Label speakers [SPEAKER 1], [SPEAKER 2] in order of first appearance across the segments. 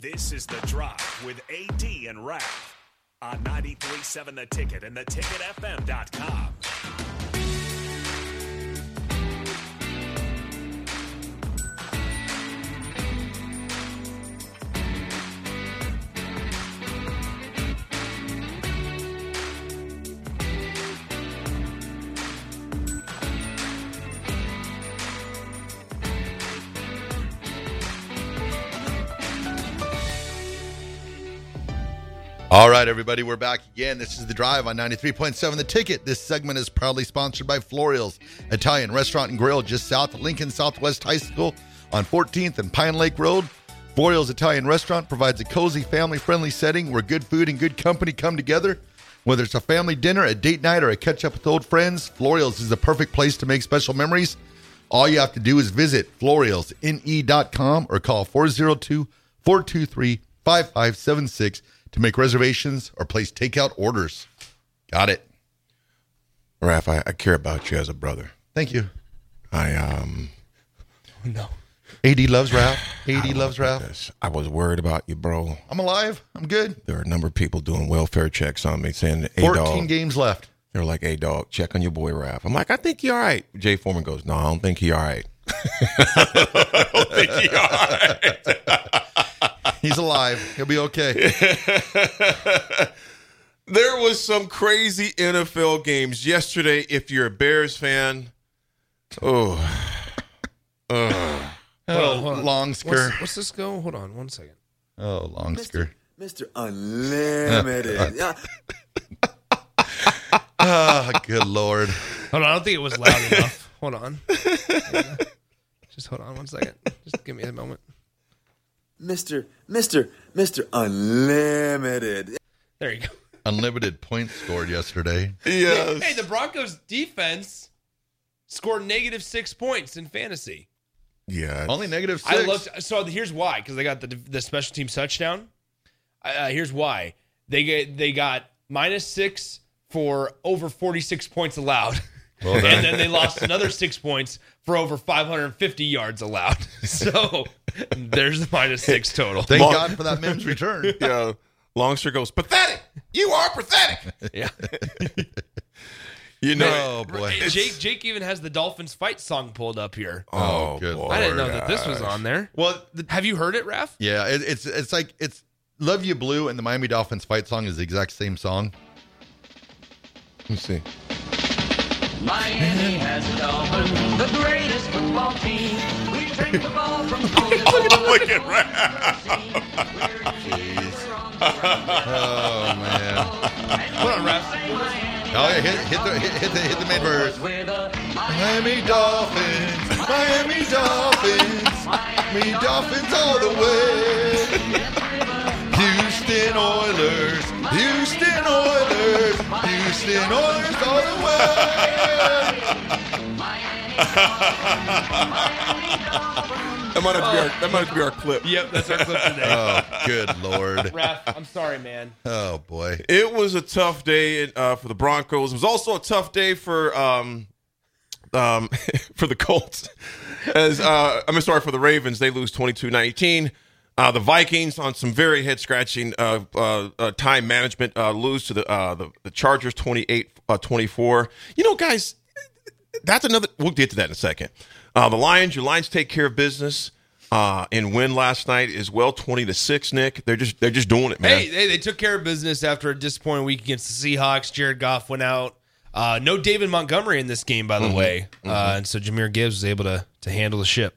[SPEAKER 1] This is The Drive with AD and Raf on 93.7 The Ticket and theticketfm.com.
[SPEAKER 2] All right, everybody, we're back again. This is the drive on 93.7 The Ticket. This segment is proudly sponsored by Florial's Italian Restaurant and Grill just south of Lincoln Southwest High School on 14th and Pine Lake Road. Florial's Italian Restaurant provides a cozy, family friendly setting where good food and good company come together. Whether it's a family dinner, a date night, or a catch up with old friends, Florial's is the perfect place to make special memories. All you have to do is visit florialsne.com or call 402 423 5576 to make reservations or place takeout orders. Got it.
[SPEAKER 3] Raph, I, I care about you as a brother.
[SPEAKER 2] Thank you.
[SPEAKER 3] I um
[SPEAKER 4] No.
[SPEAKER 2] AD loves Ralph. AD loves Ralph.
[SPEAKER 3] this. I was worried about you, bro.
[SPEAKER 2] I'm alive. I'm good.
[SPEAKER 3] There are a number of people doing welfare checks on me saying, "Hey,
[SPEAKER 2] 14
[SPEAKER 3] dog."
[SPEAKER 2] games left.
[SPEAKER 3] They're like, "Hey, dog, check on your boy Raph." I'm like, "I think he all right." Jay Foreman goes, "No, I don't think he all right." I don't think he all right.
[SPEAKER 2] He's alive. He'll be okay.
[SPEAKER 3] There was some crazy NFL games yesterday. If you're a Bears fan, oh, oh.
[SPEAKER 2] Oh,
[SPEAKER 4] hold
[SPEAKER 2] long
[SPEAKER 4] What's,
[SPEAKER 2] skirt.
[SPEAKER 4] what's this go? Hold on one second.
[SPEAKER 2] Oh, long skirt.
[SPEAKER 5] Mr. Unlimited. Yeah.
[SPEAKER 2] Ah, good lord.
[SPEAKER 4] Hold on. I don't think it was loud enough. Hold on. Just hold on one second. Just give me a moment.
[SPEAKER 5] Mr. Mr. Mr. Unlimited.
[SPEAKER 4] There you go.
[SPEAKER 2] Unlimited points scored yesterday.
[SPEAKER 3] yes.
[SPEAKER 4] Hey, the Broncos defense scored negative six points in fantasy.
[SPEAKER 3] yeah.
[SPEAKER 2] Only negative six.
[SPEAKER 4] I looked. So here's why, because they got the the special team touchdown. Uh, here's why they get they got minus six for over 46 points allowed.
[SPEAKER 2] Well done.
[SPEAKER 4] and then they lost another six points for over 550 yards allowed. So there's the minus six total.
[SPEAKER 2] Thank
[SPEAKER 3] Long-
[SPEAKER 2] God for that Mims return.
[SPEAKER 3] yeah. Longster goes, pathetic. You are pathetic.
[SPEAKER 4] Yeah.
[SPEAKER 3] You know.
[SPEAKER 2] Oh, boy.
[SPEAKER 4] Jake Jake even has the Dolphins fight song pulled up here.
[SPEAKER 3] Oh, oh
[SPEAKER 2] good
[SPEAKER 3] boy.
[SPEAKER 4] I didn't know that this was on there.
[SPEAKER 2] Well, the,
[SPEAKER 4] Have you heard it, Raf?
[SPEAKER 2] yeah, it, it's it's like it's "Love You Blue" and the Miami Dolphins fight song is the exact same song.
[SPEAKER 3] Let me see.
[SPEAKER 6] Miami has the Dolphins, the greatest football team. We take the ball from goal. Oh,
[SPEAKER 3] look at
[SPEAKER 2] Oh man!
[SPEAKER 4] Hold on, Raf.
[SPEAKER 2] Oh yeah, hit, hit the hit, hit the hit the main verse. Miami Dolphins, Miami Dolphins, Miami Dolphins all the way. Houston Oilers, Houston Oilers, Houston Oilers all the way.
[SPEAKER 3] That might have to be our, that might have to be our clip.
[SPEAKER 4] Yep, that's our clip today.
[SPEAKER 2] Oh, good lord.
[SPEAKER 4] Raph, I'm sorry, man.
[SPEAKER 2] Oh boy.
[SPEAKER 3] It was a tough day uh, for the Broncos. It was also a tough day for um, um, for the Colts. As uh, I'm sorry for the Ravens, they lose 22-19. Uh, the Vikings on some very head scratching uh, uh, uh, time management uh, lose to the, uh, the the Chargers 28 uh, 24. You know, guys, that's another. We'll get to that in a second. Uh, the Lions, your Lions take care of business uh, and win last night as well, 20 to six. Nick, they're just they're just doing it, man.
[SPEAKER 4] Hey, they, they took care of business after a disappointing week against the Seahawks. Jared Goff went out. Uh, no David Montgomery in this game, by the
[SPEAKER 3] Mm-hmm.
[SPEAKER 4] way, uh, and so Jahmyr Gibbs was able to to handle the ship.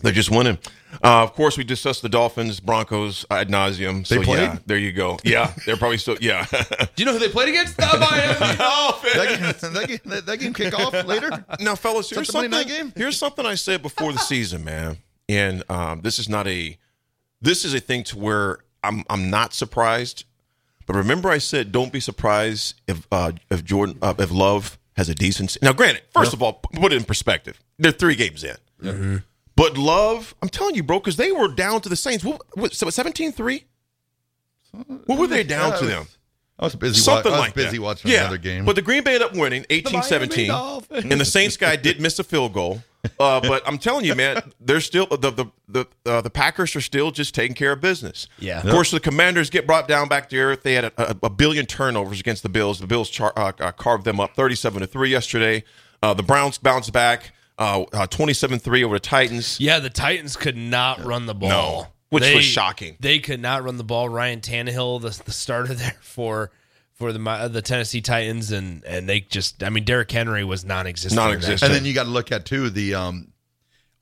[SPEAKER 3] They're just winning. Uh, of course, we discussed the Dolphins, Broncos ad nauseum. So
[SPEAKER 2] They played?
[SPEAKER 3] yeah, there you go. Yeah, they're probably still. Yeah.
[SPEAKER 4] Do you know who they played against? The Miami Dolphins.
[SPEAKER 2] That game, that game, that, that game kick off later.
[SPEAKER 3] now, fellas, here's something.
[SPEAKER 2] night game?
[SPEAKER 3] Here's something I said before the season, man. And um, this is not a. This is a thing to where I'm. I'm not surprised. But remember, I said don't be surprised if uh, if Jordan uh, if Love has a decent. Now, granted, first of all, put it in perspective. They're three games in. But Love, I'm telling you, bro, because they were down to the Saints. What, what, so 17-3? What were they down to them?
[SPEAKER 2] I was busy.
[SPEAKER 3] Something
[SPEAKER 2] wa- I was
[SPEAKER 3] like
[SPEAKER 2] busy
[SPEAKER 3] that.
[SPEAKER 2] watching
[SPEAKER 3] yeah.
[SPEAKER 2] another game.
[SPEAKER 3] But the Green Bay ended up winning 18-17. and the Saints guy did miss a field goal. Uh, but I'm telling you, man, they're still the the the uh, the Packers are still just taking care of business.
[SPEAKER 4] Yeah.
[SPEAKER 3] Of course, the Commanders get brought down back to earth. They had a, a, a billion turnovers against the Bills. The Bills char- uh, uh, carved them up 37 to three yesterday. Uh, the Browns bounced back uh, uh, 27-3 over the Titans.
[SPEAKER 4] Yeah, the Titans could not run the ball.
[SPEAKER 3] No, which was shocking.
[SPEAKER 4] They could not run the ball. Ryan Tannehill, the, the starter there for for the Mi- the Tennessee Titans, and and they just, I mean, Derrick Henry was non-existent.
[SPEAKER 3] Non-existent.
[SPEAKER 2] and then you got to look at too the um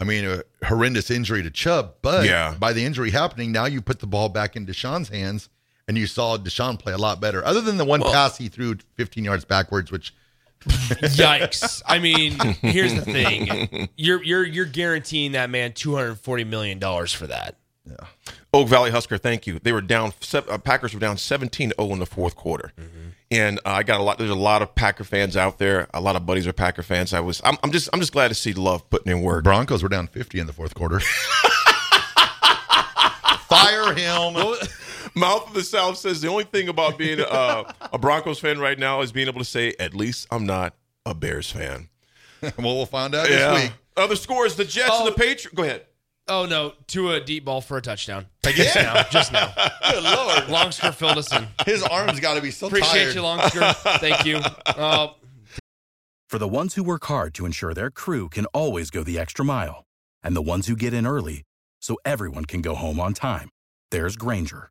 [SPEAKER 2] I mean a horrendous injury to Chubb, but
[SPEAKER 3] Yeah.
[SPEAKER 2] by the injury happening, now you put the ball back in Deshaun's hands and you saw Deshaun play a lot better. Other than the one pass he threw 15 yards backwards, which
[SPEAKER 4] Yikes! I mean, here's the thing: you're you're you're guaranteeing that man two hundred forty million dollars for that.
[SPEAKER 3] Oak Valley Husker, thank you. They were down. Uh, Packers were down 17-0 in the fourth quarter, and uh, I got a lot. There's a lot of Packer fans out there. A lot of buddies are Packer fans. I was. I'm, I'm just. I'm just glad to see Love putting in work.
[SPEAKER 2] Broncos were down 50 in the fourth quarter. Fire him.
[SPEAKER 3] Mouth of the South says the only thing about being uh, a Broncos fan right now is being able to say, at least I'm not a Bears fan.
[SPEAKER 2] well, we'll find out yeah. this week.
[SPEAKER 3] Other scores: the Jets and the Patriots. Go ahead.
[SPEAKER 4] Oh no, to a deep ball for a touchdown. Like just now, just now.
[SPEAKER 2] Good lord.
[SPEAKER 4] Longsker filled us in.
[SPEAKER 2] His arms got to be so
[SPEAKER 4] Appreciate
[SPEAKER 2] tired.
[SPEAKER 4] you, Longsker. Thank you. Uh,
[SPEAKER 7] For the ones who work hard to ensure their crew can always go the extra mile, and the ones who get in early so everyone can go home on time, there's Grainger,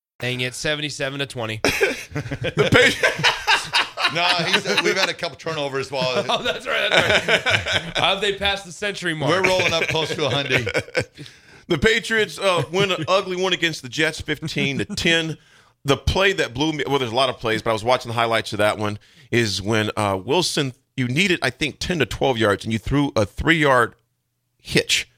[SPEAKER 4] Dang it, seventy-seven to twenty.
[SPEAKER 3] The Patriots.
[SPEAKER 2] no, he's, we've had a couple turnovers while
[SPEAKER 4] Oh, that's right. That's right. How have they passed the century mark?
[SPEAKER 2] we're rolling up close to a hundred.
[SPEAKER 3] The Patriots uh, win an ugly one against the Jets, fifteen to ten. The play that blew me well, there's a lot of plays, but I was watching the highlights of that one. Is when uh, Wilson, you needed I think ten to twelve yards, and you threw a three yard hitch.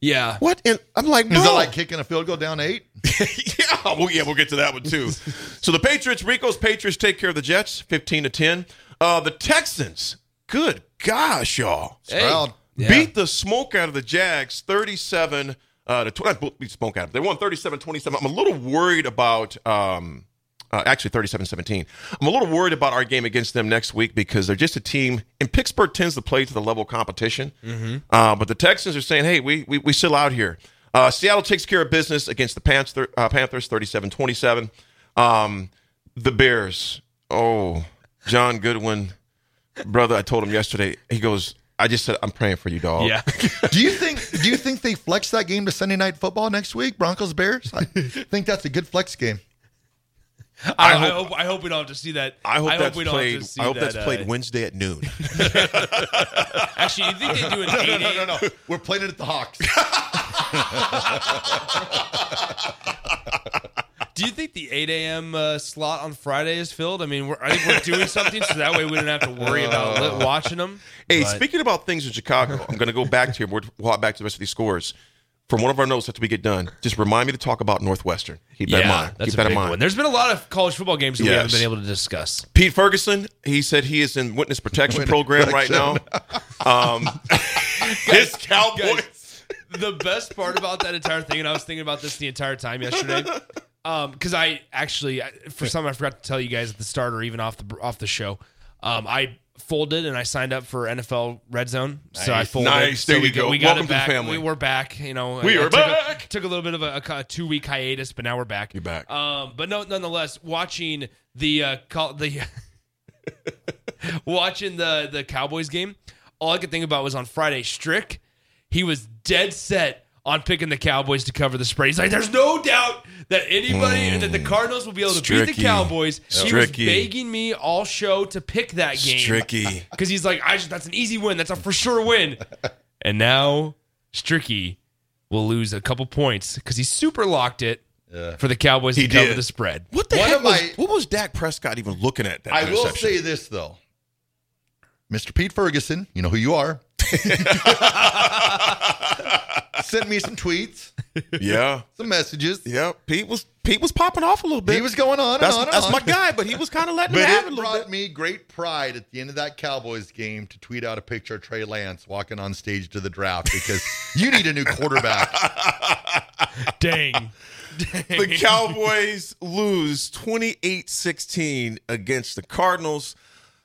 [SPEAKER 4] Yeah.
[SPEAKER 3] What? And I'm like,
[SPEAKER 2] Is that like kicking a field goal down eight?
[SPEAKER 3] yeah, well, yeah, we'll get to that one too. so the Patriots, Rico's Patriots take care of the Jets, fifteen to ten. Uh, the Texans, good gosh, y'all,
[SPEAKER 4] Hey.
[SPEAKER 2] Proud.
[SPEAKER 4] Yeah.
[SPEAKER 3] beat the smoke out of the Jags, thirty-seven uh, to twenty. Not beat smoke out. of. They won 37-27. I'm a little worried about. Um, uh, actually 37-17. I'm a little worried about our game against them next week because they're just a team, and Pittsburgh tends to play to the level of competition. Uh, but the Texans are saying, hey, we, we, we still out here. Uh, Seattle takes care of business against the Panther, uh, Panthers 37-27. Um, the Bears. Oh, John Goodwin, brother. I told him yesterday. He goes. I just said I'm praying for you, dog.
[SPEAKER 4] Yeah.
[SPEAKER 2] Do you think? Do you think they flex that game to Sunday Night Football next week? Broncos Bears. I think that's a good flex game.
[SPEAKER 4] I,
[SPEAKER 3] I
[SPEAKER 4] I
[SPEAKER 3] hope-
[SPEAKER 4] hope I hope we don't have to see that.
[SPEAKER 3] I hope that's
[SPEAKER 4] we don't have
[SPEAKER 3] played.
[SPEAKER 4] to see
[SPEAKER 3] I hope
[SPEAKER 4] that,
[SPEAKER 3] that's played
[SPEAKER 4] uh,
[SPEAKER 3] Wednesday at noon.
[SPEAKER 4] Actually, you think they do an eight?
[SPEAKER 2] No, no, no. We're playing it at the Hawks.
[SPEAKER 4] Do you think the 8 a.m. Uh, slot on Friday is filled? I mean, we're, I think we're doing something so that way we don't have to worry about
[SPEAKER 3] Uh.
[SPEAKER 4] li- watching them.
[SPEAKER 3] Hey,
[SPEAKER 4] But-
[SPEAKER 3] speaking about things in Chicago, I'm going to go back to here. We'll we'll hop back to the rest of these scores. From one of our notes after we get done, just remind me to talk about Northwestern. Keep that in mind.
[SPEAKER 4] that's
[SPEAKER 3] Keep
[SPEAKER 4] a
[SPEAKER 3] that in mind.
[SPEAKER 4] one. There's been a lot of college football games that we haven't been able to discuss.
[SPEAKER 3] Pete Ferguson, he said he is in witness protection program right now. Um, his Cowboys.
[SPEAKER 4] the best part about that entire thing, and I was thinking about this the entire time yesterday, because I actually, for some, I forgot to tell you guys at the start or even off the off the show, um, I folded and I signed up for NFL Red Zone. So I folded.
[SPEAKER 3] Nice.
[SPEAKER 4] So
[SPEAKER 3] There
[SPEAKER 4] we
[SPEAKER 3] you
[SPEAKER 4] got-
[SPEAKER 3] go.
[SPEAKER 4] We got
[SPEAKER 3] Welcome
[SPEAKER 4] it
[SPEAKER 3] to the
[SPEAKER 4] back.
[SPEAKER 3] family.
[SPEAKER 4] We, are back. You know,
[SPEAKER 3] We
[SPEAKER 4] I
[SPEAKER 3] are
[SPEAKER 4] took a-
[SPEAKER 3] back.
[SPEAKER 4] took a little bit of a, a two week hiatus, but now we're back.
[SPEAKER 3] You're back.
[SPEAKER 4] Um, but no, nonetheless, watching the uh, call the watching the the Cowboys game, all I could think about was on Friday. Strick, he was dead set on picking the Cowboys to cover the spread. He's like, "There's no doubt that anybody mm. that the Cardinals will be able to beat the Cowboys." He was begging me all show to pick that game
[SPEAKER 3] Stricky.
[SPEAKER 4] because he's like, "I just, that's an easy win. That's a for sure win." and now Stricky will lose a couple points because he super locked it for the Cowboys
[SPEAKER 3] He
[SPEAKER 4] to cover
[SPEAKER 3] did.
[SPEAKER 4] the spread.
[SPEAKER 3] What the
[SPEAKER 2] One
[SPEAKER 3] heck was,
[SPEAKER 2] my-
[SPEAKER 3] what was Dak Prescott even looking at? That
[SPEAKER 2] I will say this though, Mr. Pete Ferguson, you know who you are. Sent me some tweets,
[SPEAKER 3] yeah,
[SPEAKER 2] some messages.
[SPEAKER 3] yeah. Pete was Pete was popping off a little bit.
[SPEAKER 2] He was going on and
[SPEAKER 3] That's,
[SPEAKER 2] on and
[SPEAKER 3] that's
[SPEAKER 2] on.
[SPEAKER 3] my guy, but he was kind of letting
[SPEAKER 2] But
[SPEAKER 3] him have it
[SPEAKER 2] it
[SPEAKER 3] a little
[SPEAKER 2] brought
[SPEAKER 3] bit.
[SPEAKER 2] me great pride at the end of that Cowboys game to tweet out a picture of Trey Lance walking on stage to the draft because you need a new quarterback.
[SPEAKER 4] Dang.
[SPEAKER 3] the Cowboys lose 28-16 against the Cardinals.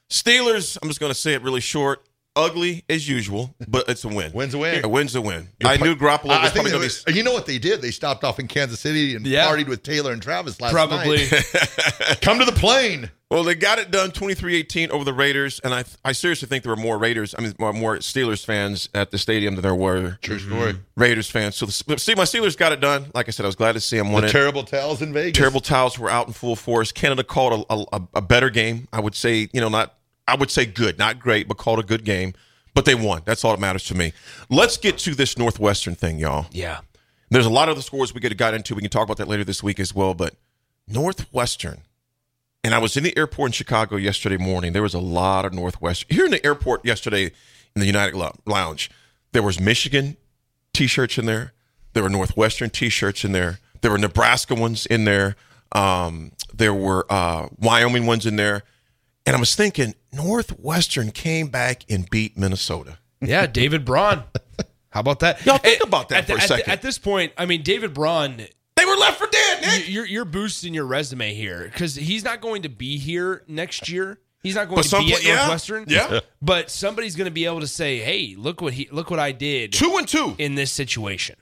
[SPEAKER 3] Steelers, I'm just going to say it really short. Ugly as usual, but it's a win.
[SPEAKER 2] Win's a win.
[SPEAKER 3] A win's a win. I knew Garoppolo
[SPEAKER 2] I
[SPEAKER 3] was
[SPEAKER 2] think
[SPEAKER 3] probably going to be.
[SPEAKER 2] you know what they did? They stopped off in Kansas City and
[SPEAKER 4] Yeah.
[SPEAKER 2] partied with Taylor and Travis last
[SPEAKER 4] Probably.
[SPEAKER 2] night. Come to the plane.
[SPEAKER 3] Well, they got it done 23-18 over the Raiders, and I I seriously think there were more Raiders, I mean, more, more Steelers fans at the stadium than there were
[SPEAKER 2] True story. Mm-hmm.
[SPEAKER 3] Raiders fans. So, the, see, my Steelers got it done. Like I said, I was glad to see them win
[SPEAKER 2] The
[SPEAKER 3] it.
[SPEAKER 2] terrible towels in Vegas.
[SPEAKER 3] Terrible towels were out in full force. Canada called a, a, a better game. I would say, you know, not I would say good, not great, but called a good game. But they won. That's all that matters to me. Let's get to this Northwestern thing, y'all.
[SPEAKER 4] yeah.
[SPEAKER 3] There's a lot of the scores we could have got into. We can talk about that later this week as well. But Northwestern, and I was in the airport in Chicago yesterday morning. There was a lot of Northwestern here in the airport yesterday in the United Lounge. There was Michigan T-shirts in there. There were Northwestern T-shirts in there. There were Nebraska ones in there. Um, there were uh, Wyoming ones in there. And I was thinking, Northwestern came back and beat Minnesota.
[SPEAKER 4] Yeah, David Braun. How about that?
[SPEAKER 3] Y'all think
[SPEAKER 4] And
[SPEAKER 3] about that
[SPEAKER 4] at
[SPEAKER 3] for a
[SPEAKER 4] at
[SPEAKER 3] second.
[SPEAKER 4] At this point, I mean, David Braun,
[SPEAKER 3] They were left for dead, Nick.
[SPEAKER 4] you're you're boosting your resume here because he's not going to be here next year. He's not going
[SPEAKER 3] But
[SPEAKER 4] to be
[SPEAKER 3] pla-
[SPEAKER 4] at
[SPEAKER 3] yeah,
[SPEAKER 4] Northwestern.
[SPEAKER 3] yeah.
[SPEAKER 4] But somebody's going to be able to say, "Hey, look what he look what I did
[SPEAKER 3] Two and two.
[SPEAKER 4] in this situation."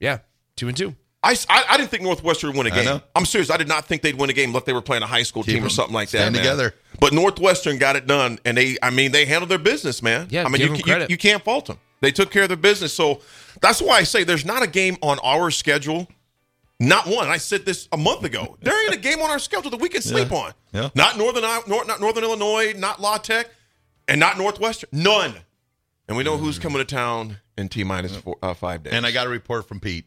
[SPEAKER 4] Yeah, two and two.
[SPEAKER 3] I, I, I didn't think Northwestern would win a
[SPEAKER 2] I
[SPEAKER 3] game. I'm serious. I did not think they'd win a game unless they were playing a high school
[SPEAKER 2] Keep
[SPEAKER 3] team or something like that.
[SPEAKER 2] stand
[SPEAKER 3] man.
[SPEAKER 2] together.
[SPEAKER 3] But Northwestern got it done, and they, I mean, they handled their business, man.
[SPEAKER 4] Yeah,
[SPEAKER 3] I mean, you, you, you can't fault them. They took care of their business. So that's why I say there's not a game on our schedule. Not one. I said this a month ago. There ain't a game on our schedule that we can sleep on.
[SPEAKER 2] Yeah.
[SPEAKER 3] Not Northern, Nor- not Northern Illinois, not La Tech, and not Northwestern. None. And we know who's coming to town in T minus uh, five days.
[SPEAKER 2] And I got a report from Pete.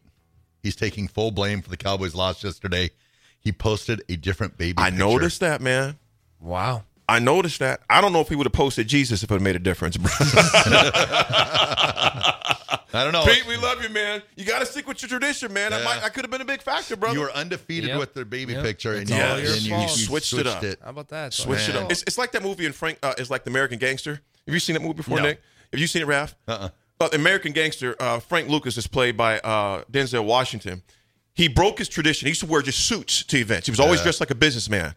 [SPEAKER 2] He's taking full blame for the Cowboys' loss yesterday. He posted a different baby.
[SPEAKER 3] I
[SPEAKER 2] picture.
[SPEAKER 3] noticed that, man.
[SPEAKER 4] Wow.
[SPEAKER 3] I noticed that. I don't know if he would have posted Jesus if it made a difference. bro.
[SPEAKER 2] I don't know.
[SPEAKER 3] Pete, we love you, man. You got to stick with your tradition, man. That
[SPEAKER 2] Yeah.
[SPEAKER 3] might, that could have been a big factor, brother.
[SPEAKER 2] You were undefeated
[SPEAKER 4] Yep.
[SPEAKER 2] with their baby
[SPEAKER 4] Yep.
[SPEAKER 2] picture, and
[SPEAKER 4] It's
[SPEAKER 2] you,
[SPEAKER 4] all
[SPEAKER 2] and
[SPEAKER 4] your
[SPEAKER 2] you, you
[SPEAKER 3] Switched it up.
[SPEAKER 4] How about that?
[SPEAKER 3] Switch it
[SPEAKER 2] Man.
[SPEAKER 3] up. It's, it's like that movie in Frank. Uh, it's like the American Gangster. Have you seen that movie before,
[SPEAKER 4] No.
[SPEAKER 3] Nick? Have you seen it, Raph?
[SPEAKER 2] Uh-uh.
[SPEAKER 3] Uh, American Gangster. Uh, Frank Lucas is played by uh, Denzel Washington. He broke his tradition. He used to wear just suits to events. He was always dressed like a businessman.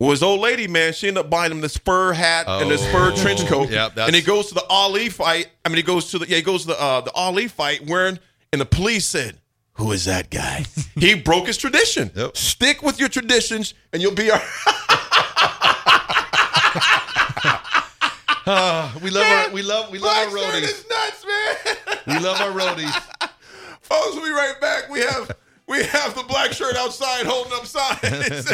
[SPEAKER 3] Well, his old lady, man, she ended up buying him this fur hat and this fur
[SPEAKER 2] Oh.
[SPEAKER 3] trench coat.
[SPEAKER 2] Yep,
[SPEAKER 3] and he goes to the Ali fight. I mean, he goes to the yeah, he goes to the uh, the Ali fight wearing. And the police said, Who is that guy? he broke his tradition.
[SPEAKER 2] Yep.
[SPEAKER 3] Stick with your traditions, and you'll be all
[SPEAKER 2] Ah, we love our we love we love our roadies.
[SPEAKER 3] is nuts, man.
[SPEAKER 2] We love our roadies.
[SPEAKER 3] Folks, we'll be right back. We have we have the black shirt outside holding up signs.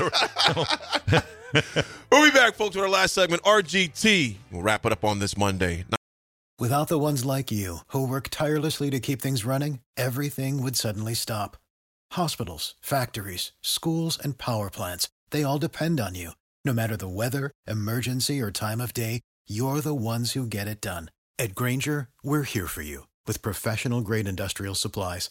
[SPEAKER 3] we'll be back, folks, with our last segment, RGT. We'll wrap it up on this Monday.
[SPEAKER 8] Without the ones like you, who work tirelessly to keep things running, everything would suddenly stop. Hospitals, factories, schools, and power plants, they all depend on you. No matter the weather, emergency, or time of day, you're the ones who get it done. At Grainger, we're here for you with professional grade industrial supplies.